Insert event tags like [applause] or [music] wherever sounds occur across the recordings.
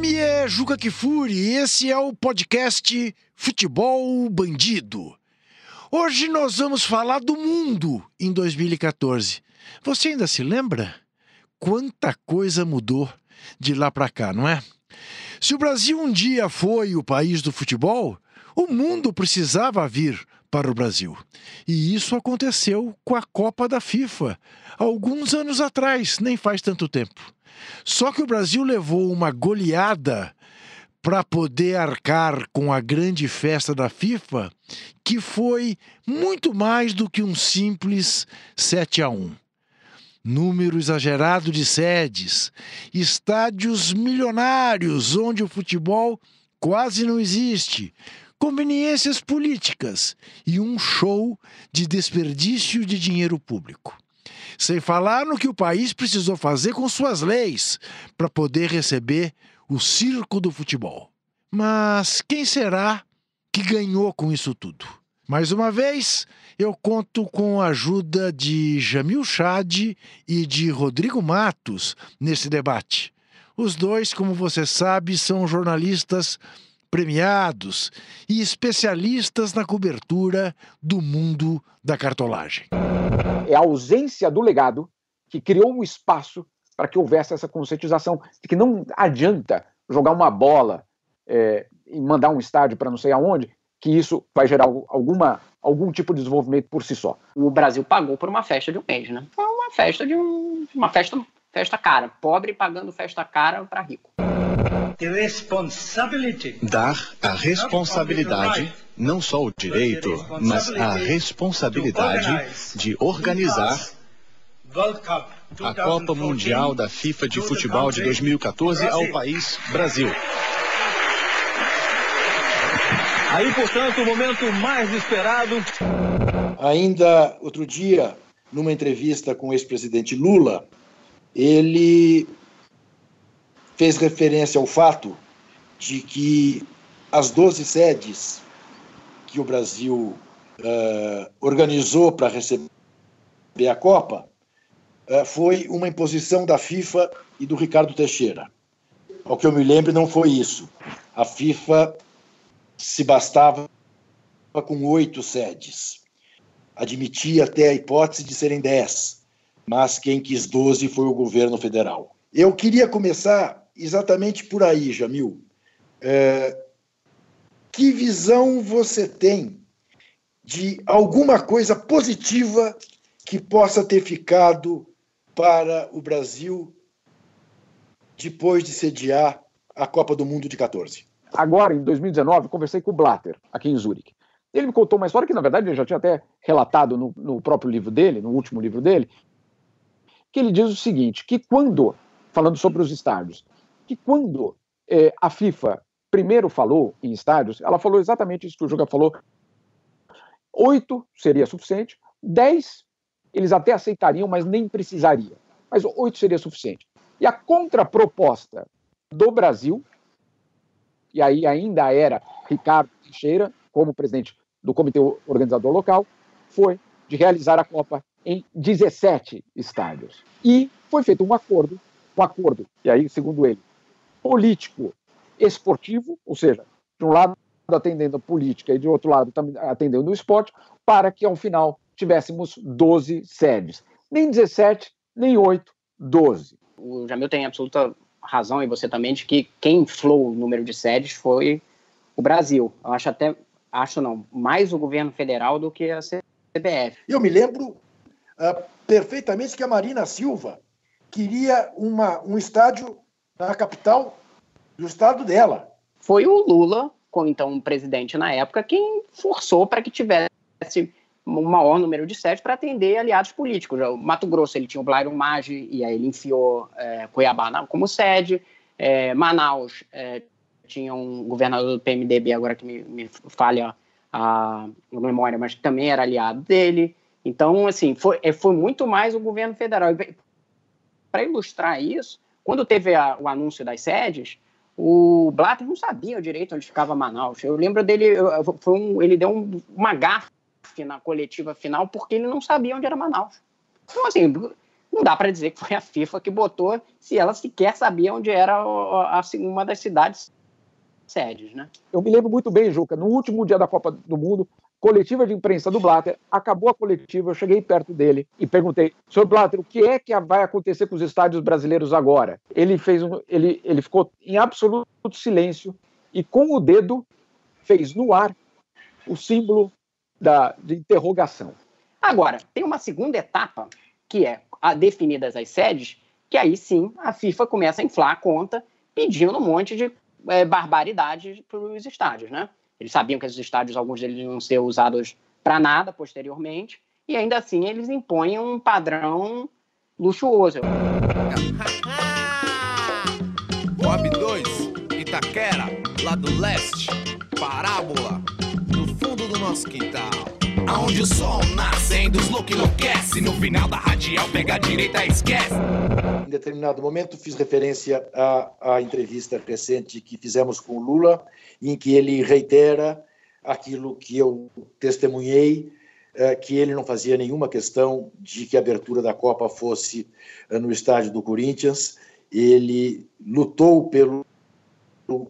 nome é Juca Kifuri e esse é o podcast Futebol Bandido. Hoje nós vamos falar do mundo em 2014. Você ainda se lembra? Quanta coisa mudou de lá para cá, não é? Se o Brasil um dia foi o país do futebol, o mundo precisava vir para o Brasil. E isso aconteceu com a Copa da FIFA, alguns anos atrás, nem faz tanto tempo. Só que o Brasil levou uma goleada para poder arcar com a grande festa da FIFA, que foi muito mais do que um simples 7 a 1. Número exagerado de sedes, estádios milionários onde o futebol quase não existe, conveniências políticas e um show de desperdício de dinheiro público. Sem falar no que o país precisou fazer com suas leis para poder receber o circo do futebol. Mas quem será que ganhou com isso tudo? Mais uma vez, eu conto com a ajuda de Jamil Chad e de Rodrigo Matos nesse debate. Os dois, como você sabe, são jornalistas premiados e especialistas na cobertura do mundo da cartolagem. É a ausência do legado que criou um espaço para que houvesse essa conscientização de que não adianta jogar uma bola é, e mandar um estádio para não sei aonde, que isso vai gerar alguma, algum tipo de desenvolvimento por si só. O Brasil pagou por uma festa de um mês, né? Foi uma festa de um, uma festa, festa cara, pobre pagando festa cara para rico. Dar a responsabilidade, não só o direito, mas a responsabilidade de organizar a Copa Mundial da FIFA de Futebol de 2014 ao país Brasil. Aí, portanto, o momento mais esperado. Ainda outro dia, numa entrevista com o ex-presidente Lula, ele fez referência ao fato de que as 12 sedes que o Brasil uh, organizou para receber a Copa uh, foi uma imposição da FIFA e do Ricardo Teixeira. Ao que eu me lembro, não foi isso. A FIFA se bastava com oito sedes. Admitia até a hipótese de serem dez, mas quem quis doze foi o governo federal. Eu queria começar exatamente por aí, Jamil. É, que visão você tem de alguma coisa positiva que possa ter ficado para o Brasil depois de sediar a Copa do Mundo de 14? Agora, em 2019, conversei com o Blatter, aqui em Zurique. Ele me contou uma história que, na verdade, ele já tinha até relatado no, no próprio livro dele, no último livro dele, que ele diz o seguinte, que quando, falando sobre os estádios, que quando é, a FIFA primeiro falou em estádios, ela falou exatamente isso que o Juga falou. Oito seria suficiente, dez eles até aceitariam, mas nem precisaria. Mas oito seria suficiente. E a contraproposta do Brasil, e aí ainda era Ricardo Teixeira, como presidente do comitê organizador local, foi de realizar a Copa em 17 estádios. E foi feito um acordo, um acordo, e aí, segundo ele, político esportivo, ou seja, de um lado atendendo a política e de outro lado atendendo o esporte, para que ao final tivéssemos 12 sedes. Nem 17, nem 8, 12. O Jamil tem absoluta razão, e você também, de que quem inflou o número de sedes foi o Brasil. Eu acho até, acho não, mais o governo federal do que a CBF. Eu me lembro uh, perfeitamente que a Marina Silva queria uma, um estádio na capital do estado dela. Foi o Lula, como então presidente na época, quem forçou para que tivesse um maior número de sedes para atender aliados políticos. O Mato Grosso ele tinha o Blairo Maggi e aí ele enfiou é, Cuiabá como sede. É, Manaus é, tinha um governador do PMDB, agora que me, me falha a, a memória, mas que também era aliado dele. Então, assim, foi, é, foi muito mais o governo federal. Para ilustrar isso, quando teve a, o anúncio das sedes, o Blatter não sabia direito onde ficava Manaus. Eu lembro dele, foi um, ele deu um, uma gafe na coletiva final porque ele não sabia onde era Manaus. Então, assim, não dá para dizer que foi a FIFA que botou, se ela sequer sabia onde era a, a, uma das cidades sedes, né? Eu me lembro muito bem, Juca, no último dia da Copa do Mundo, coletiva de imprensa do Blatter, acabou a coletiva, eu cheguei perto dele e perguntei, senhor Blatter, o que é que vai acontecer com os estádios brasileiros agora? Ele fez um, ele, ele ficou em absoluto silêncio e com o dedo fez no ar o símbolo da, de interrogação. Agora, tem uma segunda etapa, que é a, definidas as sedes, que aí sim a FIFA começa a inflar a conta, pedindo um monte de é, barbaridade para os estádios, né? Eles sabiam que esses estádios, alguns deles iam ser usados para nada posteriormente, e ainda assim eles impõem um padrão luxuoso. [laughs] Bob 2, Itaquera, lá do leste, parábola, no fundo do nosso quintal. Aonde o sol nasce, dos louco enlouquece, no final da radial pega a direita e esquece. Em determinado momento fiz referência à, à entrevista recente que fizemos com o Lula, em que ele reitera aquilo que eu testemunhei, é, que ele não fazia nenhuma questão de que a abertura da Copa fosse é, no estádio do Corinthians, ele lutou pelo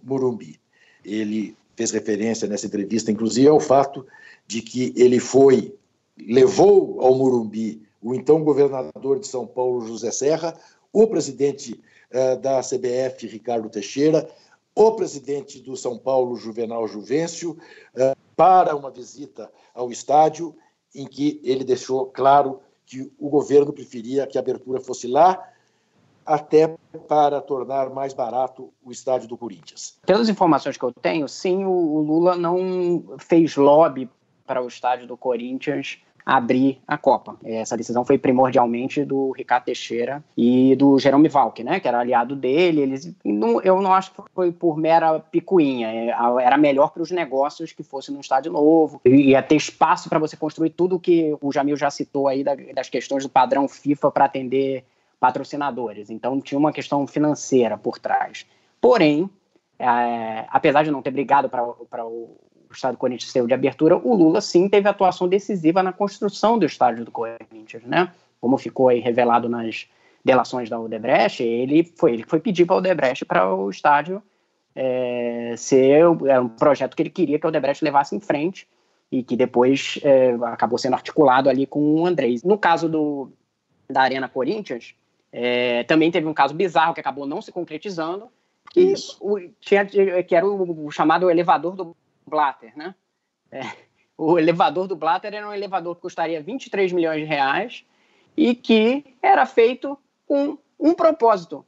Morumbi. Ele fez referência nessa entrevista, inclusive, ao fato de que ele foi, levou ao Morumbi o então governador de São Paulo, José Serra, o presidente uh, da CBF, Ricardo Teixeira, o presidente do São Paulo, Juvenal Juvencio, eh, para uma visita ao estádio, em que ele deixou claro que o governo preferia que a abertura fosse lá, até para tornar mais barato o estádio do Corinthians. Pelas informações que eu tenho, sim, o Lula não fez lobby para o estádio do Corinthians abrir a Copa. Essa decisão foi primordialmente do Ricardo Teixeira e do Jerome Valk, né, que era aliado dele. Eles, não, eu não acho que foi por mera picuinha. É, era melhor para os negócios que fosse num estádio novo. Ia ter espaço para você construir tudo que o Jamil já citou aí das questões do padrão FIFA para atender patrocinadores. Então tinha uma questão financeira por trás. Porém, é, apesar de não ter brigado para o o Estado do Corinthians saiu de abertura, o Lula sim teve atuação decisiva na construção do estádio do Corinthians, né? Como ficou aí revelado nas delações da Odebrecht, ele foi ele foi pedir para a Odebrecht para o estádio é, ser é um projeto que ele queria que a Odebrecht levasse em frente e que depois é, acabou sendo articulado ali com o Andrés. No caso do, da Arena Corinthians, é, também teve um caso bizarro que acabou não se concretizando, que, o, tinha, que era o, o chamado elevador do Blatter, né? É, o elevador do Blatter era um elevador que custaria 23 milhões de reais e que era feito com um propósito.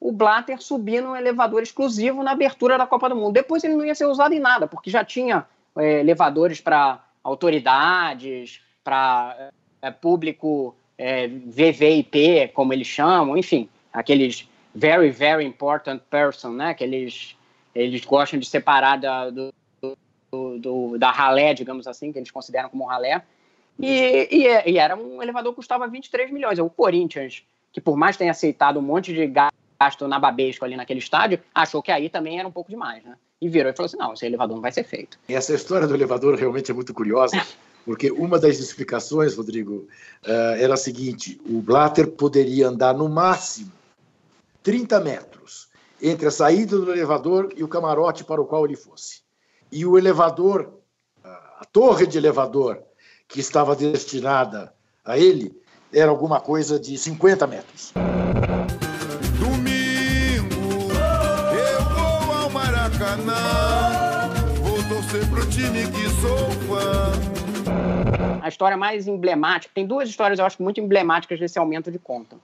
O Blatter subir num elevador exclusivo na abertura da Copa do Mundo. Depois ele não ia ser usado em nada, porque já tinha é, elevadores para autoridades, para é, público é, VVIP, como eles chamam, enfim, aqueles very, very important person, né? Que eles, eles gostam de separar da, do, do, do, da ralé, digamos assim, que eles consideram como ralé. E, e, e, era um elevador que custava 23 milhões. O Corinthians, que por mais tenha aceitado um monte de gasto na Babesco ali naquele estádio, achou que aí também era um pouco demais, né? E virou e falou assim: não, esse elevador não vai ser feito. Essa história do elevador realmente é muito curiosa, [laughs] porque uma das explicações, Rodrigo, uh, era a seguinte: o Blatter poderia andar no máximo 30 metros entre a saída do elevador e o camarote para o qual ele fosse e o elevador, a torre de elevador que estava destinada a ele, era alguma coisa de 50 metros. Domingo, eu vou ao Maracanã, vou torcer pro time que sou fã. A história mais emblemática, tem duas histórias eu acho muito emblemáticas desse aumento de conta.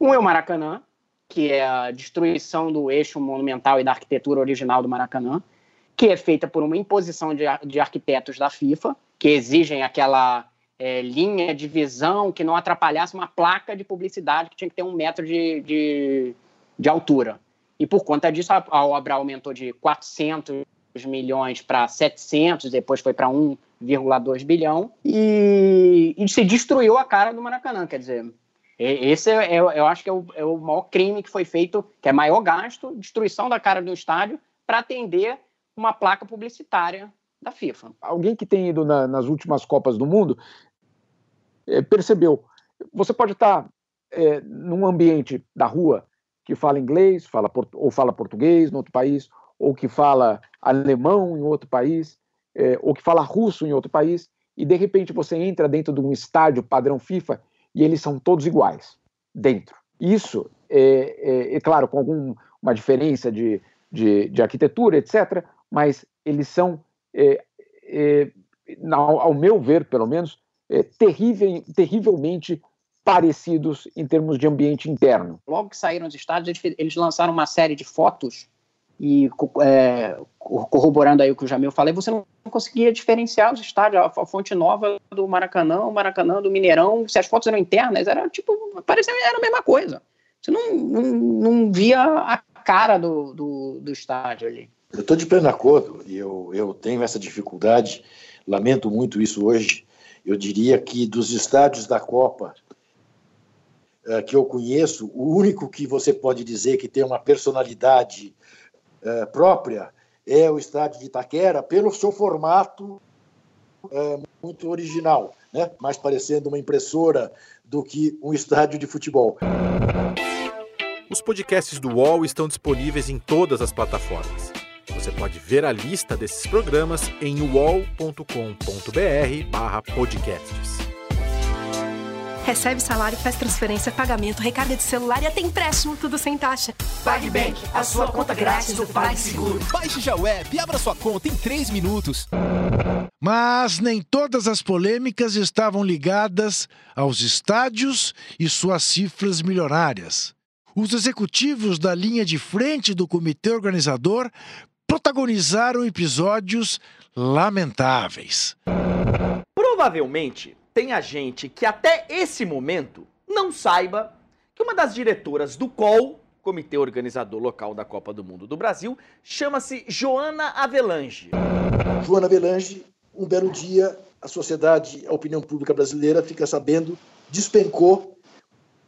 Um é o Maracanã, que é a destruição do eixo monumental e da arquitetura original do Maracanã, que é feita por uma imposição de, de arquitetos da FIFA, que exigem aquela é, linha de visão que não atrapalhasse uma placa de publicidade que tinha que ter um metro de, de, de altura. E por conta disso, a, a obra aumentou de 400 milhões para 700, depois foi para 1,2 bilhão, e, e, se destruiu a cara do Maracanã. Quer dizer, esse é, é, eu acho que é o, é o maior crime que foi feito, que é maior gasto, destruição da cara do estádio, para atender uma placa publicitária da FIFA. Alguém que tem ido na, nas últimas Copas do Mundo é, percebeu. Você pode estar é, num ambiente da rua que fala inglês, fala ou fala português no outro país, ou que fala alemão em outro país, é, ou que fala russo em outro país, e de repente você entra dentro de um estádio padrão FIFA e eles são todos iguais dentro. Isso, é, é, é claro, com alguma diferença de, de, de, arquitetura, etc., mas eles são, é, é, ao, meu ver, pelo menos, é, terrível, terrivelmente parecidos em termos de ambiente interno. Logo que saíram os estádios, eles, eles lançaram uma série de fotos e é, corroborando aí o que o Jamil falei, você não conseguia diferenciar os estádios, a fonte nova do Maracanã, o Maracanã do Mineirão, se as fotos eram internas, era tipo, parecia era a mesma coisa. Você não, não, não via a cara do, do, do estádio ali. Eu estou de pleno acordo eu, eu tenho essa dificuldade, lamento muito isso hoje. Eu diria que dos estádios da Copa uh, que eu conheço, o único que você pode dizer que tem uma personalidade uh, própria é o estádio de Itaquera, pelo seu formato uh, muito original, né? mais parecendo uma impressora do que um estádio de futebol. Os podcasts do UOL estão disponíveis em todas as plataformas. Você pode ver a lista desses programas em uol.com.br/podcasts. Recebe salário, faz transferência, pagamento, recarga de celular e até empréstimo, tudo sem taxa. PagBank, a sua conta grátis do PagSeguro. Baixe já o app e abra sua conta em 3 minutos. Mas nem todas as polêmicas estavam ligadas aos estádios e suas cifras milionárias. Os executivos da linha de frente do comitê organizador protagonizaram episódios lamentáveis. Provavelmente tenha gente que até esse momento não saiba que uma das diretoras do COL, Comitê Organizador Local da Copa do Mundo do Brasil, chama-se Joana Avelange. Joana Avelange, um belo dia, a sociedade, a opinião pública brasileira fica sabendo, despencou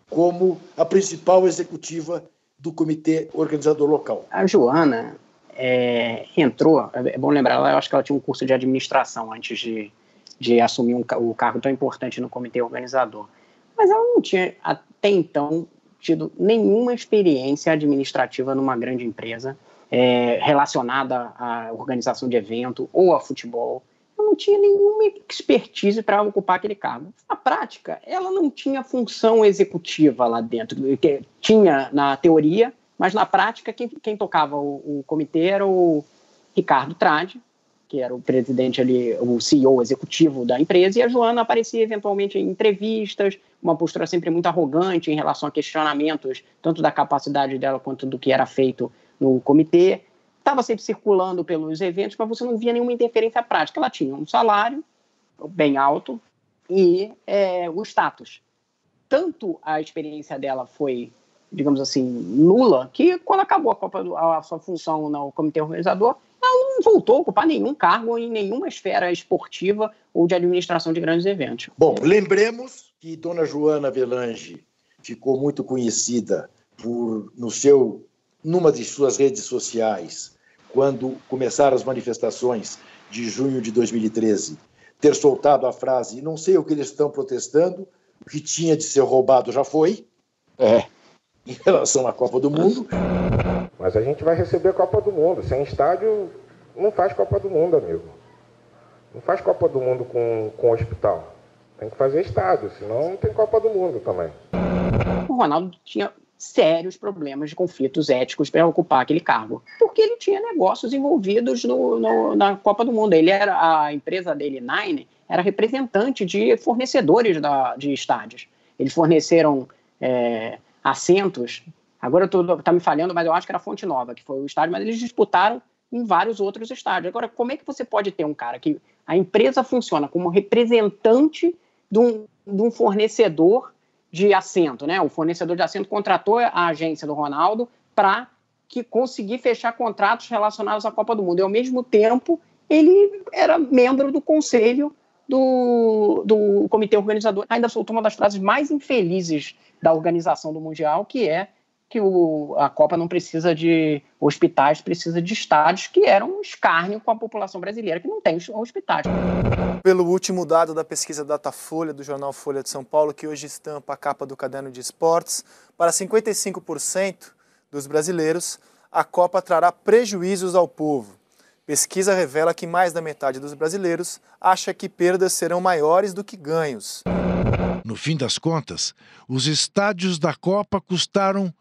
como a principal executiva do comitê organizador local. A Joana é, entrou, é bom lembrar, eu acho que ela tinha um curso de administração antes de, de assumir um, o cargo tão importante no comitê organizador. Mas ela não tinha até então tido nenhuma experiência administrativa numa grande empresa é, relacionada à organização de evento ou a futebol. Ela não tinha nenhuma expertise para ocupar aquele cargo. Na prática, ela não tinha função executiva lá dentro. Tinha na teoria, mas na prática quem, quem tocava o, o comitê era o Ricardo Trade, que era o presidente ali, o CEO executivo da empresa, e a Joana aparecia eventualmente em entrevistas, uma postura sempre muito arrogante em relação a questionamentos, tanto da capacidade dela quanto do que era feito no comitê. Estava sempre circulando pelos eventos, mas você não via nenhuma interferência prática. Ela tinha um salário bem alto e é, o status. Tanto a experiência dela foi, digamos assim, nula, que quando acabou a Copa do, a sua função no comitê organizador, ela não voltou a ocupar nenhum cargo em nenhuma esfera esportiva ou de administração de grandes eventos. Bom, lembremos que Dona Joana Velange ficou muito conhecida por no seu numa de suas redes sociais quando começaram as manifestações de junho de 2013 ter soltado a frase não sei o que eles estão protestando o que tinha de ser roubado já foi é em relação à Copa do Mundo mas a gente vai receber a Copa do Mundo. Sem estádio, não faz Copa do Mundo, amigo. Não faz Copa do Mundo com, com hospital. Tem que fazer estádio, senão não tem Copa do Mundo também. O Ronaldo tinha sérios problemas de conflitos éticos para ocupar aquele cargo, porque ele tinha negócios envolvidos no, no, na Copa do Mundo. Ele era a empresa dele, Nine, era representante de fornecedores da, de estádios. Eles forneceram é, assentos Agora eu tô, tá me falhando, mas eu acho que era Fonte Nova, que foi o estádio, mas eles disputaram em vários outros estádios. Agora, como é que você pode ter um cara que a empresa funciona como representante de um, de um fornecedor de assento, né? O fornecedor de assento contratou a agência do Ronaldo para que conseguir fechar contratos relacionados à Copa do Mundo. E ao mesmo tempo, ele era membro do conselho do, do comitê organizador. Ainda soltou uma das frases mais infelizes da organização do Mundial, que é que o, a Copa não precisa de hospitais, precisa de estádios, que eram um escárnio com a população brasileira, que não tem hospitais. Pelo último dado da pesquisa Datafolha, do jornal Folha de São Paulo, que hoje estampa a capa do caderno de esportes, para 55% dos brasileiros, a Copa trará prejuízos ao povo. Pesquisa revela que mais da metade dos brasileiros acha que perdas serão maiores do que ganhos. No fim das contas, os estádios da Copa custaram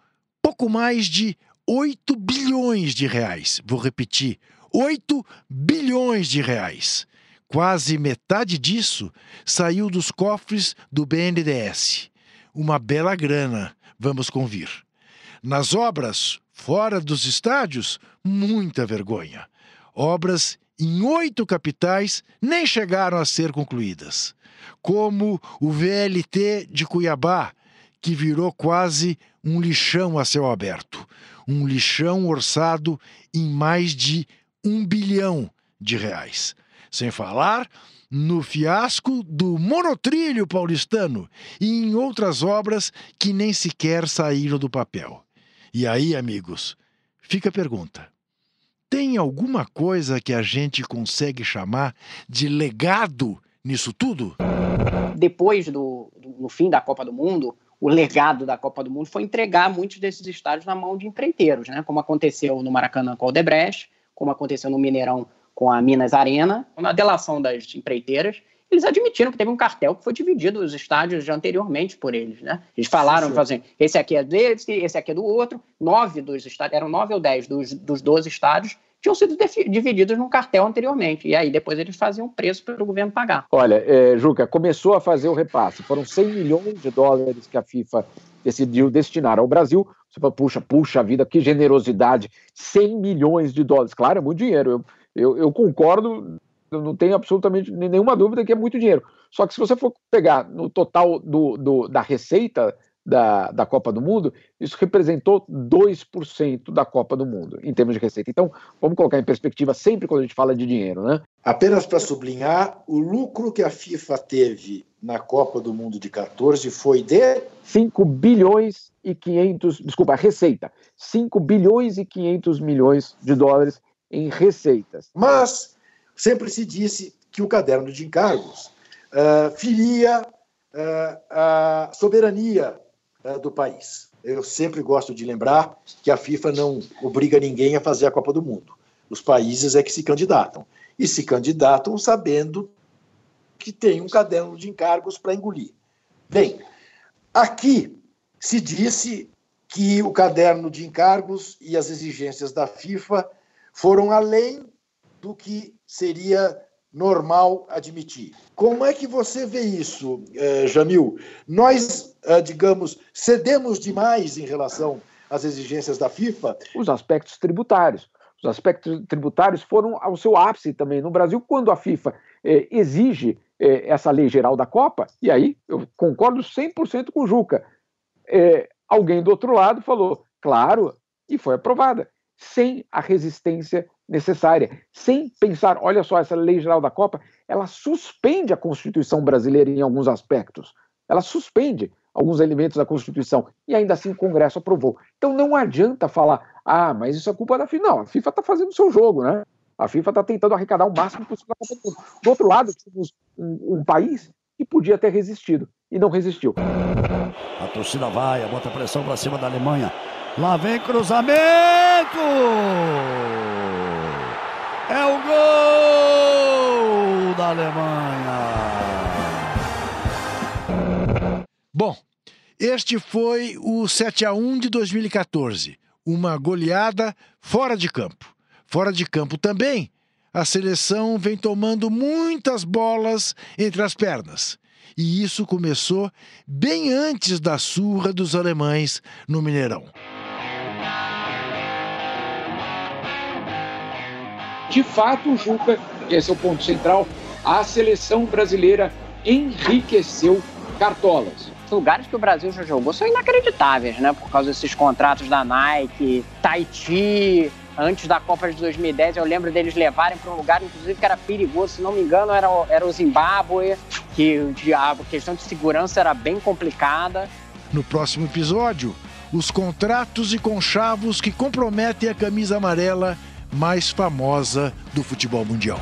pouco mais de 8 bilhões de reais. Vou repetir: 8 bilhões de reais. Quase metade disso saiu dos cofres do BNDES. Uma bela grana, vamos convir. Nas obras fora dos estádios, muita vergonha. Obras em oito capitais nem chegaram a ser concluídas, como o VLT de Cuiabá, que virou quase um lixão a céu aberto, um lixão orçado em mais de um bilhão de reais. Sem falar no fiasco do monotrilho paulistano e em outras obras que nem sequer saíram do papel. E aí, amigos, fica a pergunta: tem alguma coisa que a gente consegue chamar de legado nisso tudo? Depois do, no fim da Copa do Mundo, o legado da Copa do Mundo foi entregar muitos desses estádios na mão de empreiteiros, né? Como aconteceu no Maracanã com o Odebrecht, como aconteceu no Mineirão com a Minas Arena. Na delação das empreiteiras, eles admitiram que teve um cartel que foi dividido os estádios anteriormente por eles, né? Eles falaram, sim, assim, esse aqui é desse, esse aqui é do outro. Nove dos estádios, eram nove ou dez dos, dos doze estádios tinham sido divididos num cartel anteriormente. E aí depois eles faziam preço para o governo pagar. Olha, é, Juca, começou a fazer o repasse. Foram 100 milhões de dólares que a FIFA decidiu destinar ao Brasil. Você fala, puxa, puxa vida, que generosidade. 100 milhões de dólares. Claro, é muito dinheiro. Eu, eu, eu concordo não tenho absolutamente nenhuma dúvida que é muito dinheiro. Só que se você for pegar no total do, do da receita da, da Copa do Mundo, isso representou 2% da Copa do Mundo, em termos de receita. Então, vamos colocar em perspectiva sempre quando a gente fala de dinheiro, né? Apenas para sublinhar, o lucro que a FIFA teve na Copa do Mundo de 14 foi de 5 bilhões e 500, desculpa, receita, 5 bilhões e 500 milhões de dólares em receitas. Mas sempre se disse que o caderno de encargos uh, feria uh, a soberania uh, do país. Eu sempre gosto de lembrar que a FIFA não obriga ninguém a fazer a Copa do Mundo. Os países é que se candidatam. E se candidatam sabendo que tem um caderno de encargos para engolir. Bem, aqui se disse que o caderno de encargos e as exigências da FIFA foram além do que seria normal admitir. Como é que você vê isso, eh, Jamil? Nós, eh, digamos, cedemos demais em relação às exigências da FIFA? Os aspectos tributários. Os aspectos tributários foram ao seu ápice também no Brasil, quando a FIFA eh, exige essa lei geral da Copa, e aí eu concordo 100% com o Juca. Alguém do outro lado falou, claro, e foi aprovada, sem a resistência necessária, sem pensar, olha só, essa lei geral da Copa, ela suspende a Constituição brasileira em alguns aspectos. Ela suspende alguns elementos da Constituição e ainda assim o Congresso aprovou. Então não adianta falar, ah, mas isso é culpa da FIFA. Não, a FIFA está fazendo o seu jogo, né? A FIFA está tentando arrecadar o máximo possível da Copa do outro lado, temos um, um país que podia ter resistido e não resistiu. A torcida vai, bota pressão para cima da Alemanha. Lá vem cruzamento! É o gol da Alemanha! Bom, este foi o 7 a 1 de 2014, uma goleada fora de campo. Fora de campo também, a seleção vem tomando muitas bolas entre as pernas. E isso começou bem antes da surra dos alemães no Mineirão. De fato, o Juca, esse é o ponto central, a seleção brasileira enriqueceu cartolas. Os lugares que o Brasil já jogou são inacreditáveis, né? Por causa desses contratos da Nike, Tahiti, antes da Copa de 2010, eu lembro deles levarem para um lugar, inclusive, que era perigoso, se não me engano, era, era o Zimbábue, que a questão de segurança era bem complicada. No próximo episódio, os contratos e conchavos que comprometem a camisa amarela mais famosa do futebol mundial.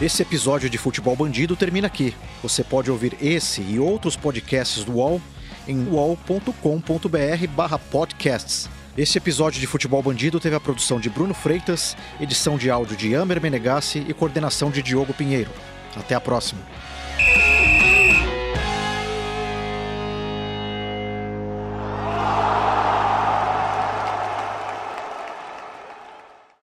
Esse episódio de Futebol Bandido termina aqui. Você pode ouvir esse e outros podcasts do UOL em uol.com.br/podcasts. Esse episódio de Futebol Bandido teve a produção de Bruno Freitas, edição de áudio de Amer Menegassi e coordenação de Diogo Pinheiro. Até a próxima.